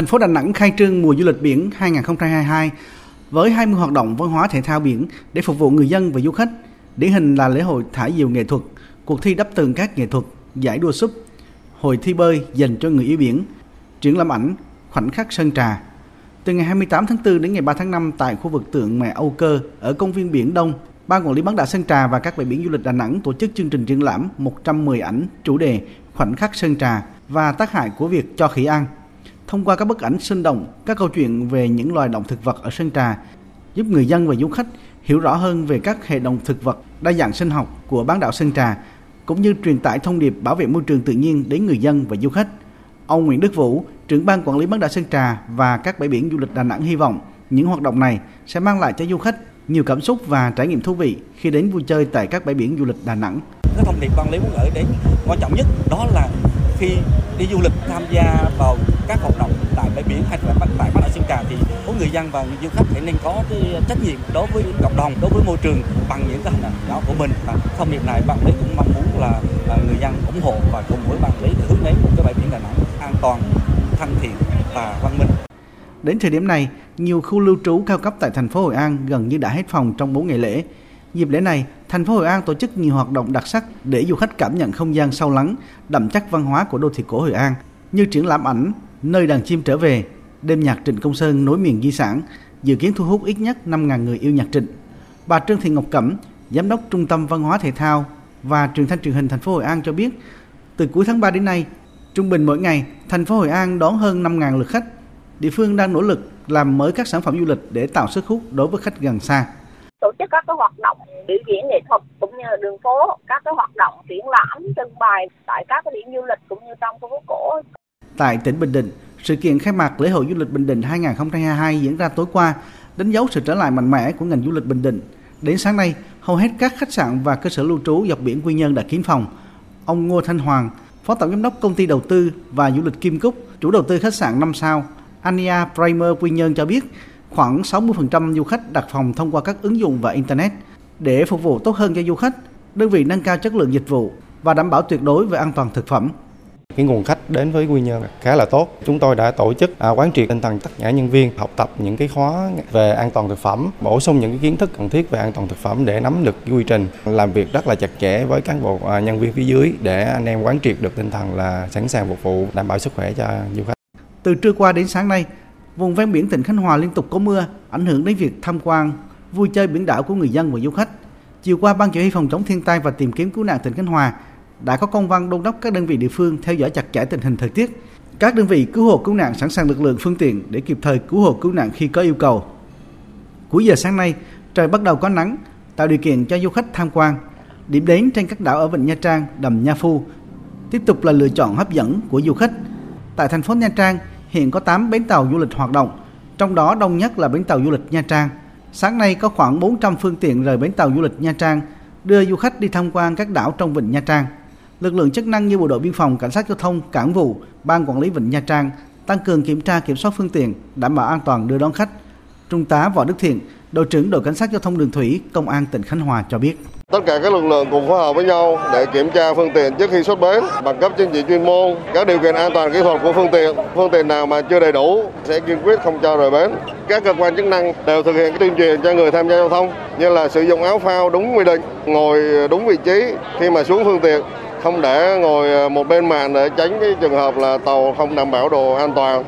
Thành phố Đà Nẵng khai trương mùa du lịch biển 2022 với 20 hoạt động văn hóa thể thao biển để phục vụ người dân và du khách. Điển hình là lễ hội thả diều nghệ thuật, cuộc thi đắp tường các nghệ thuật, giải đua súp, hội thi bơi dành cho người yêu biển, triển lãm ảnh khoảnh khắc Sơn Trà. Từ ngày 28 tháng 4 đến ngày 3 tháng 5 tại khu vực tượng mẹ Âu Cơ ở công viên biển Đông, Ban quản lý bán đảo Sơn Trà và các bãi biển du lịch Đà Nẵng tổ chức chương trình triển lãm 110 ảnh chủ đề khoảnh khắc Sơn Trà và tác hại của việc cho khỉ ăn. Thông qua các bức ảnh sinh động, các câu chuyện về những loài động thực vật ở Sơn Trà giúp người dân và du khách hiểu rõ hơn về các hệ động thực vật đa dạng sinh học của bán đảo Sơn Trà cũng như truyền tải thông điệp bảo vệ môi trường tự nhiên đến người dân và du khách. Ông Nguyễn Đức Vũ, trưởng ban quản lý bán đảo Sơn Trà và các bãi biển du lịch Đà Nẵng hy vọng những hoạt động này sẽ mang lại cho du khách nhiều cảm xúc và trải nghiệm thú vị khi đến vui chơi tại các bãi biển du lịch Đà Nẵng. Cái thông điệp ban lý muốn gửi đến quan trọng nhất đó là khi đi du lịch tham gia vào các hoạt động tại bãi biển hay là tại bán đảo Sơn Trà thì mỗi người dân và du khách phải nên có cái trách nhiệm đối với cộng đồng, đối với môi trường bằng những cái hành động nhỏ của mình. Và thông điệp này ban lý cũng mong muốn là à, người dân ủng hộ và cùng với ban lý để hướng đến một cái bãi biển Đà Nẵng an toàn, thân thiện và văn minh. Đến thời điểm này, nhiều khu lưu trú cao cấp tại thành phố Hội An gần như đã hết phòng trong 4 ngày lễ. Dịp lễ này, thành phố Hội An tổ chức nhiều hoạt động đặc sắc để du khách cảm nhận không gian sâu lắng, đậm chất văn hóa của đô thị cổ Hội An, như triển lãm ảnh Nơi đàn chim trở về, đêm nhạc Trịnh Công Sơn nối miền di sản, dự kiến thu hút ít nhất 5.000 người yêu nhạc Trịnh. Bà Trương Thị Ngọc Cẩm, Giám đốc Trung tâm Văn hóa Thể thao và Truyền thanh truyền hình thành phố Hội An cho biết, từ cuối tháng 3 đến nay, trung bình mỗi ngày, thành phố Hội An đón hơn 5.000 lượt khách. Địa phương đang nỗ lực làm mới các sản phẩm du lịch để tạo sức hút đối với khách gần xa các cái hoạt động biểu diễn nghệ thuật cũng như là đường phố các cái hoạt động triển lãm trưng bày tại các cái điểm du lịch cũng như trong khu phố cổ Tại tỉnh Bình Định, sự kiện khai mạc lễ hội du lịch Bình Định 2022 diễn ra tối qua, đánh dấu sự trở lại mạnh mẽ của ngành du lịch Bình Định. Đến sáng nay, hầu hết các khách sạn và cơ sở lưu trú dọc biển Quy Nhơn đã kín phòng. Ông Ngô Thanh Hoàng, Phó Tổng Giám đốc Công ty Đầu tư và Du lịch Kim Cúc, chủ đầu tư khách sạn 5 sao, Ania Primer Quy Nhơn cho biết, khoảng 60% du khách đặt phòng thông qua các ứng dụng và Internet. Để phục vụ tốt hơn cho du khách, đơn vị nâng cao chất lượng dịch vụ và đảm bảo tuyệt đối về an toàn thực phẩm. Cái nguồn khách đến với Quy Nhơn khá là tốt. Chúng tôi đã tổ chức à, quán triệt tinh thần tất cả nhân viên học tập những cái khóa về an toàn thực phẩm, bổ sung những cái kiến thức cần thiết về an toàn thực phẩm để nắm được quy trình làm việc rất là chặt chẽ với cán bộ à, nhân viên phía dưới để anh em quán triệt được tinh thần là sẵn sàng phục vụ đảm bảo sức khỏe cho du khách. Từ trưa qua đến sáng nay, vùng ven biển tỉnh Khánh Hòa liên tục có mưa, ảnh hưởng đến việc tham quan, vui chơi biển đảo của người dân và du khách. Chiều qua, Ban Chỉ huy phòng chống thiên tai và tìm kiếm cứu nạn tỉnh Khánh Hòa đã có công văn đôn đốc các đơn vị địa phương theo dõi chặt chẽ tình hình thời tiết. Các đơn vị cứu hộ cứu nạn sẵn sàng lực lượng phương tiện để kịp thời cứu hộ cứu nạn khi có yêu cầu. Cuối giờ sáng nay, trời bắt đầu có nắng, tạo điều kiện cho du khách tham quan. Điểm đến trên các đảo ở Vịnh Nha Trang, Đầm Nha Phu tiếp tục là lựa chọn hấp dẫn của du khách. Tại thành phố Nha Trang, hiện có 8 bến tàu du lịch hoạt động, trong đó đông nhất là bến tàu du lịch Nha Trang. Sáng nay có khoảng 400 phương tiện rời bến tàu du lịch Nha Trang, đưa du khách đi tham quan các đảo trong vịnh Nha Trang. Lực lượng chức năng như bộ đội biên phòng, cảnh sát giao thông, cảng vụ, ban quản lý vịnh Nha Trang tăng cường kiểm tra kiểm soát phương tiện, đảm bảo an toàn đưa đón khách. Trung tá Võ Đức Thiện, đội trưởng đội cảnh sát giao thông đường thủy, công an tỉnh Khánh Hòa cho biết. Tất cả các lực lượng cùng phối hợp với nhau để kiểm tra phương tiện trước khi xuất bến, bằng cấp chứng chỉ chuyên môn, các điều kiện an toàn kỹ thuật của phương tiện. Phương tiện nào mà chưa đầy đủ sẽ kiên quyết không cho rời bến. Các cơ quan chức năng đều thực hiện tuyên truyền cho người tham gia giao thông như là sử dụng áo phao đúng quy định, ngồi đúng vị trí khi mà xuống phương tiện, không để ngồi một bên màn để tránh cái trường hợp là tàu không đảm bảo đồ an toàn.